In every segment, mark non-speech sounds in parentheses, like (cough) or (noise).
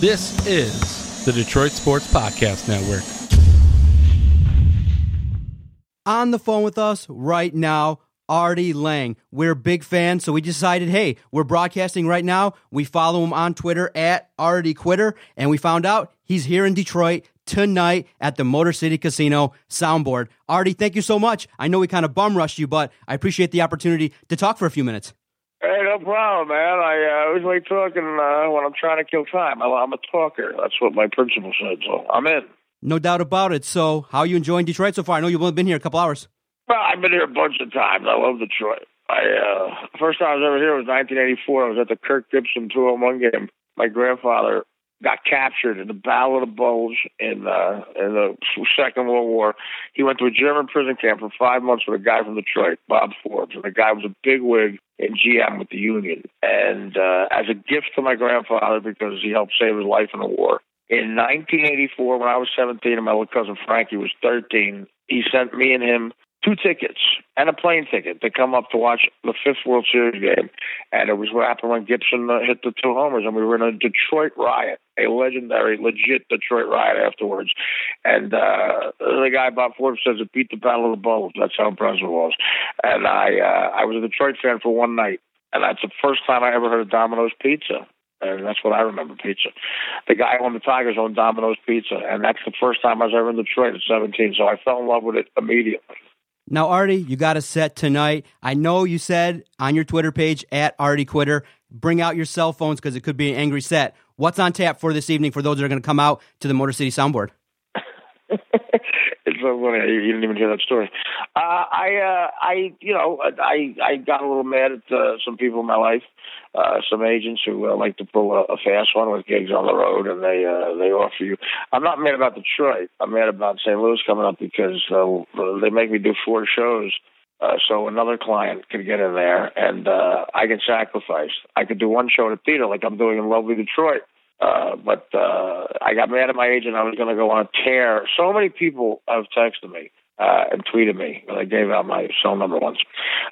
This is the Detroit Sports Podcast Network. On the phone with us right now, Artie Lange. We're big fans, so we decided, hey, we're broadcasting right now. We follow him on Twitter at Artie Quitter, and we found out he's here in Detroit tonight at the Motor City Casino soundboard. Artie, thank you so much. I know we kind of bum rushed you, but I appreciate the opportunity to talk for a few minutes. Hey, no problem, man. I uh, always like talking uh, when I'm trying to kill time. I'm a talker. That's what my principal said, so I'm in. No doubt about it. So, how are you enjoying Detroit so far? I know you've only been here a couple hours. Well, I've been here a bunch of times. I love Detroit. I uh, first time I was ever here was 1984. I was at the Kirk Gibson 201 game. My grandfather got captured in the Battle of the Bulge in uh, in the Second World War. He went to a German prison camp for five months with a guy from Detroit, Bob Forbes, and the guy was a big wig in GM with the Union. And uh, as a gift to my grandfather, because he helped save his life in the war, in 1984, when I was 17 and my little cousin Frankie was 13, he sent me and him two tickets and a plane ticket to come up to watch the fifth World Series game. And it was what happened when Gibson uh, hit the two homers, and we were in a Detroit riot, a legendary, legit Detroit riot afterwards. And uh, the guy Bob Forbes says it beat the Battle of the Bulge. That's how impressive it was. And I, uh, I was a Detroit fan for one night, and that's the first time I ever heard of Domino's Pizza and that's what I remember pizza. The guy on the Tigers owned Domino's Pizza, and that's the first time I was ever in Detroit at 17. So I fell in love with it immediately. Now, Artie, you got a set tonight. I know you said on your Twitter page at Artie Quitter, bring out your cell phones because it could be an angry set. What's on tap for this evening for those that are going to come out to the Motor City soundboard? (laughs) so funny. You didn't even hear that story. Uh, I, uh, I, you know, I, I got a little mad at uh, some people in my life, uh, some agents who uh, like to pull a, a fast one with gigs on the road, and they, uh, they offer you. I'm not mad about Detroit. I'm mad about St. Louis coming up because uh, they make me do four shows. Uh, so another client can get in there, and uh, I can sacrifice. I could do one show at a theater, like I'm doing in lovely Detroit uh, but uh, I got mad at my agent. I was going to go on a tear. So many people have texted me uh, and tweeted me I gave out my cell number once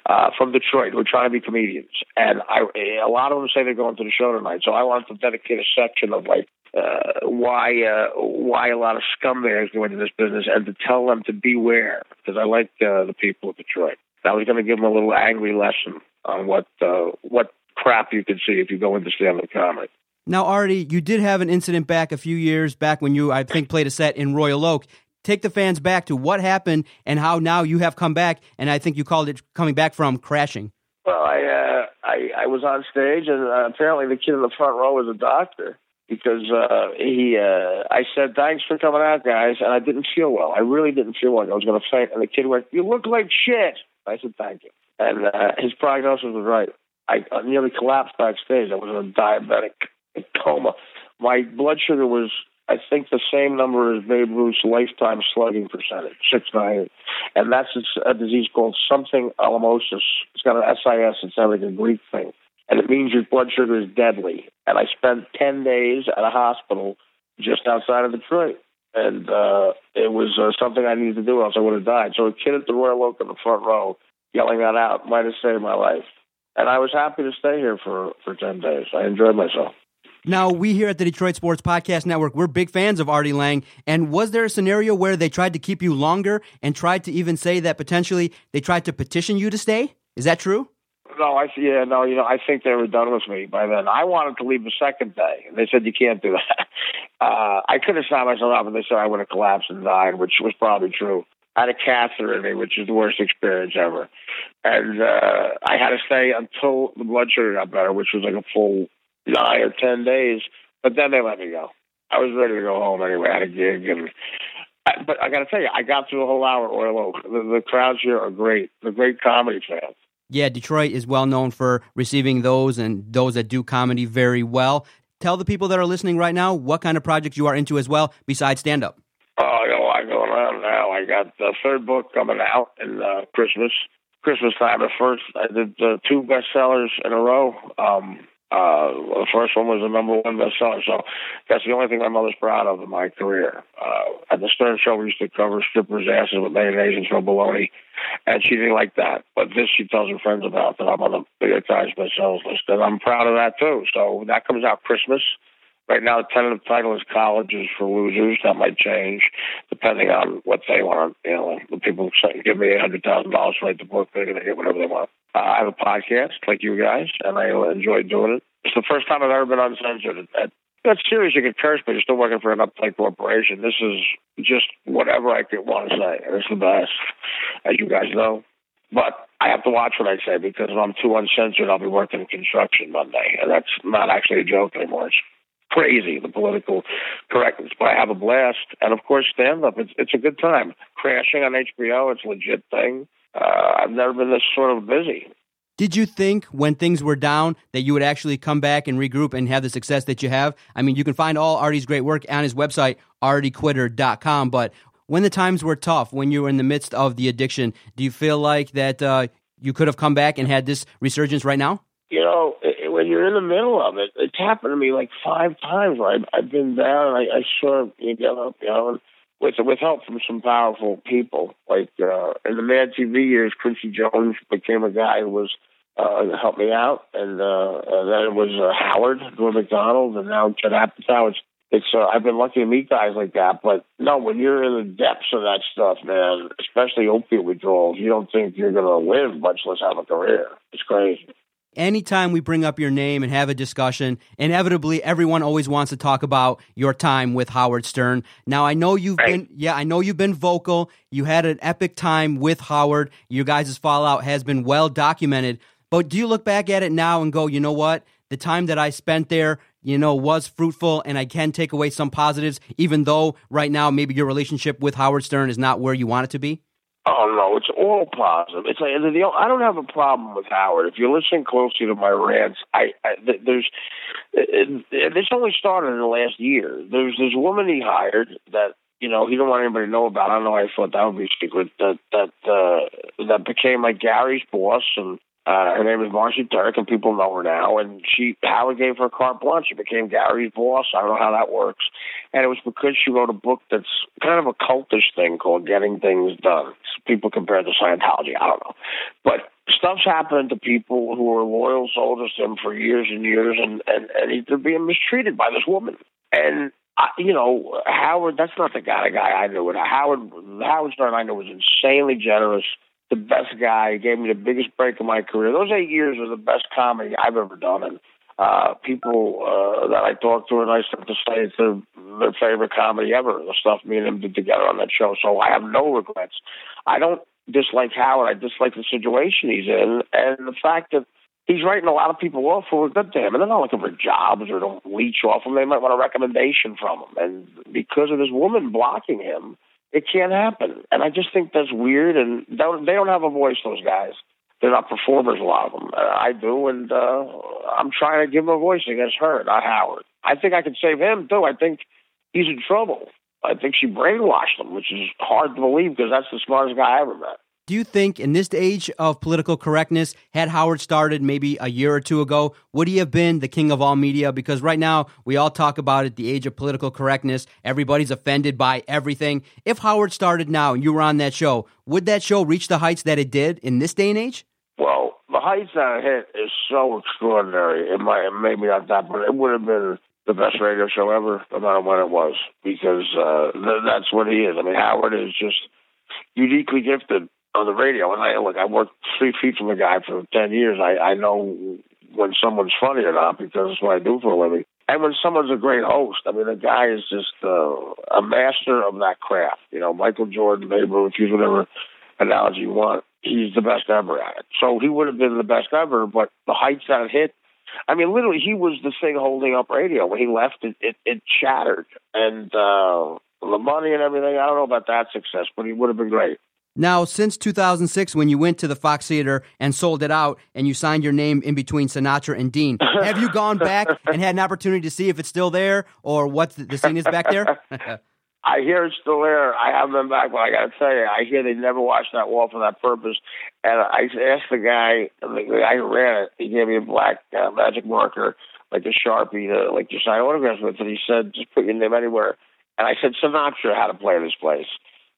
uh, from Detroit who are trying to be comedians, and I a lot of them say they're going to the show tonight. So I wanted to dedicate a section of like uh, why uh, why a lot of scumbags go into this business and to tell them to beware because I like uh, the people of Detroit. I was going to give them a little angry lesson on what uh, what crap you can see if you go into stand-up comedy. Now, Artie, you did have an incident back a few years back when you, I think, played a set in Royal Oak. Take the fans back to what happened and how now you have come back, and I think you called it coming back from crashing. Well, I uh, I, I was on stage, and uh, apparently the kid in the front row was a doctor because uh, he uh, I said thanks for coming out, guys, and I didn't feel well. I really didn't feel like I was going to faint, and the kid went, "You look like shit." I said thank you, and uh, his prognosis was right. I nearly collapsed backstage. I was a diabetic coma. My blood sugar was, I think, the same number as Babe Ruth's lifetime slugging percentage, six nine, and that's a disease called something alamosis. It's got an SIS. It's not like a Greek thing, and it means your blood sugar is deadly. And I spent ten days at a hospital just outside of Detroit. And uh, it was uh, something I needed to do, else I would have died. So a kid at the Royal Oak in the front row yelling that out might have saved my life. And I was happy to stay here for, for 10 days. I enjoyed myself. Now, we here at the Detroit Sports Podcast Network, we're big fans of Artie Lange. And was there a scenario where they tried to keep you longer and tried to even say that potentially they tried to petition you to stay? Is that true? No, I yeah, no, you know, I think they were done with me by then. I wanted to leave the second day, and they said you can't do that. (laughs) Uh, I could have signed myself up, and they said I would have collapsed and died, which was probably true. I had a catheter in me, which is the worst experience ever, and uh, I had to stay until the blood sugar got better, which was like a full nine or ten days. But then they let me go. I was ready to go home anyway. I had a gig, and but I got to tell you, I got through a whole hour at Royal Oak. The, the crowds here are great. They're great comedy fans. Yeah, Detroit is well known for receiving those and those that do comedy very well. Tell the people that are listening right now what kind of projects you are into as well besides stand up. Oh, I got a lot going on now. I got the third book coming out in uh, Christmas. Christmas time. The first, I did uh, two bestsellers in a row. Um, uh, the first one was the number one bestseller, so that's the only thing my mother's proud of in my career. Uh, at the Stern Show, we used to cover strippers' asses with mayonnaise and throw bologna, and she didn't like that. But this, she tells her friends about that I'm on the New York Times bestsellers list, and I'm proud of that too. So that comes out Christmas. Right now, the tentative title is Colleges for Losers. That might change depending on what they want. You know, the people give me $800,000 to write the book, they're going to get whatever they want. Uh, I have a podcast like you guys, and I enjoy doing it. It's the first time I've ever been uncensored. At, that's serious. You can curse, but you're still working for an uptight corporation. This is just whatever I could want to say. It's the best, as you guys know. But I have to watch what I say because if I'm too uncensored, I'll be working construction Monday, and that's not actually a joke anymore. It's crazy the political correctness, but I have a blast, and of course, stand up. It's it's a good time. Crashing on HBO, it's a legit thing. Uh, I've never been this sort of busy. Did you think when things were down that you would actually come back and regroup and have the success that you have? I mean, you can find all Artie's great work on his website, artiequitter.com. But when the times were tough, when you were in the midst of the addiction, do you feel like that uh, you could have come back and had this resurgence right now? You know, when you're in the middle of it, it's happened to me like five times. Where I've, I've been down, and I, I sort of you get up, you know, and with with help from some powerful people. Like uh, in the Mad TV years, Quincy Jones became a guy who was uh, helped me out, and, uh, and then it was uh, Howard, Norm Macdonald, and now Judd Apatow. It's it's uh, I've been lucky to meet guys like that, but no, when you're in the depths of that stuff, man, especially opiate withdrawals, you don't think you're gonna live, much less have a career. It's crazy anytime we bring up your name and have a discussion, inevitably everyone always wants to talk about your time with Howard Stern. Now I know you've right. been yeah, I know you've been vocal. You had an epic time with Howard. Your guys' fallout has been well documented. But do you look back at it now and go, you know what? The time that I spent there, you know, was fruitful and I can take away some positives, even though right now maybe your relationship with Howard Stern is not where you want it to be? Oh no, it's all positive. It's like the, I don't have a problem with Howard. If you're listening closely to my rants, I, I there's it, it, this only started in the last year. There's this woman he hired that you know he don't want anybody to know about. I don't know. I thought that would be secret. That that uh, that became like Gary's boss and uh, her name is Marci Turk, and people know her now. And she, Howard gave her carte blanche. She became Gary's boss. I don't know how that works. And it was because she wrote a book that's kind of a cultish thing called Getting Things Done. People compare it to Scientology. I don't know. But stuff's happening to people who are loyal soldiers to him for years and years, and, and, and they're being mistreated by this woman. And I, you know, Howard, that's not the kind of guy I knew. Howard, Howard Stern, I know, was insanely generous the best guy. He gave me the biggest break of my career. Those eight years were the best comedy I've ever done. And uh, people uh, that I talk to are I enough to say it's their, their favorite comedy ever, the stuff me and him did together on that show. So I have no regrets. I don't dislike Howard. I dislike the situation he's in and the fact that he's writing a lot of people off who are good to him. And they're not looking for jobs or to leech off him. They might want a recommendation from him. And because of this woman blocking him, it can't happen. And I just think that's weird. And don't, they don't have a voice, those guys. They're not performers, a lot of them. Uh, I do, and uh, I'm trying to give them a voice against her, not Howard. I think I could save him, too. I think he's in trouble. I think she brainwashed him, which is hard to believe because that's the smartest guy I ever met. Do you think in this age of political correctness, had Howard started maybe a year or two ago, would he have been the king of all media? Because right now, we all talk about it, the age of political correctness. Everybody's offended by everything. If Howard started now and you were on that show, would that show reach the heights that it did in this day and age? Well, the heights that it hit is so extraordinary. It might maybe not that, but it would have been the best radio show ever, no matter when it was, because uh, th- that's what he is. I mean, Howard is just uniquely gifted on the radio. And I look, I worked three feet from the guy for ten years. I, I know when someone's funny or not because that's what I do for a living. And when someone's a great host, I mean, the guy is just uh, a master of that craft. You know, Michael Jordan, Babe Ruth, use whatever analogy you want. He's the best ever at it. So he would have been the best ever, but the heights that it hit, I mean, literally, he was the thing holding up radio. When he left, it it, it shattered, and uh, the money and everything. I don't know about that success, but he would have been great. Now, since 2006, when you went to the Fox Theater and sold it out and you signed your name in between Sinatra and Dean, have you gone back (laughs) and had an opportunity to see if it's still there or what the, the scene is back there? (laughs) I hear it's still there. I haven't been back, but I got to tell you, I hear they never washed that wall for that purpose. And I asked the guy, the guy who ran it, he gave me a black uh, magic marker, like a sharpie, to like to sign autographs with, and he said, "Just put your name anywhere." And I said, "Sinatra had to play in this place."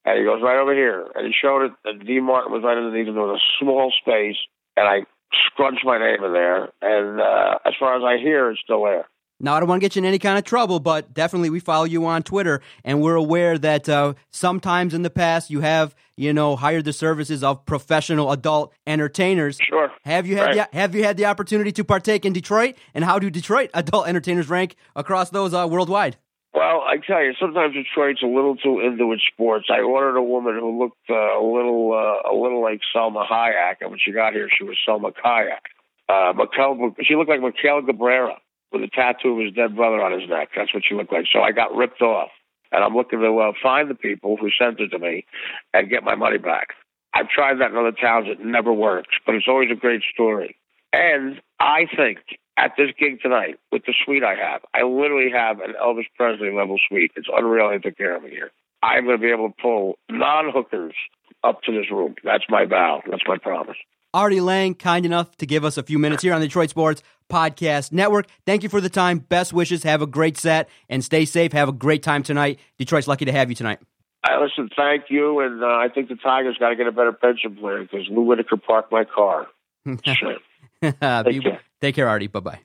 And he goes right over here, and he showed it. And D. Martin was right underneath, and there was a small space, and I scrunched my name in there. And uh, as far as I hear, it's still there. Now, I don't want to get you in any kind of trouble, but definitely we follow you on Twitter, and we're aware that uh, sometimes in the past you have, you know, hired the services of professional adult entertainers. Sure. Have you had Right. the, Have you had the opportunity to partake in Detroit, and how do Detroit adult entertainers rank across those uh, worldwide? Well, I tell you, sometimes Detroit's a little too into its sports. I ordered a woman who looked uh, a little, uh, a little like Selma Hayek, and when she got here, she was Selma Kayak. Uh, Mikel, she looked like Miguel Cabrera with a tattoo of his dead brother on his neck. That's what she looked like. So I got ripped off, and I'm looking to uh, find the people who sent it to me and get my money back. I've tried that in other towns; it never works, but it's always a great story. And I think at this gig tonight with the suite I have, I literally have an Elvis Presley level suite. It's unreal. They took care of me here. I'm going to be able to pull non hookers up to this room. That's my vow. That's my promise. Artie Lange, kind enough to give us a few minutes here on the Detroit Sports Podcast Network. Thank you for the time. Best wishes. Have a great set and stay safe. Have a great time tonight. Detroit's lucky to have you tonight. I listen. Thank you, and uh, I think the Tigers got to get a better pension plan because Lou Whitaker parked my car. (laughs) Shit. (laughs) Uh, be- care. take care, Artie. Bye bye.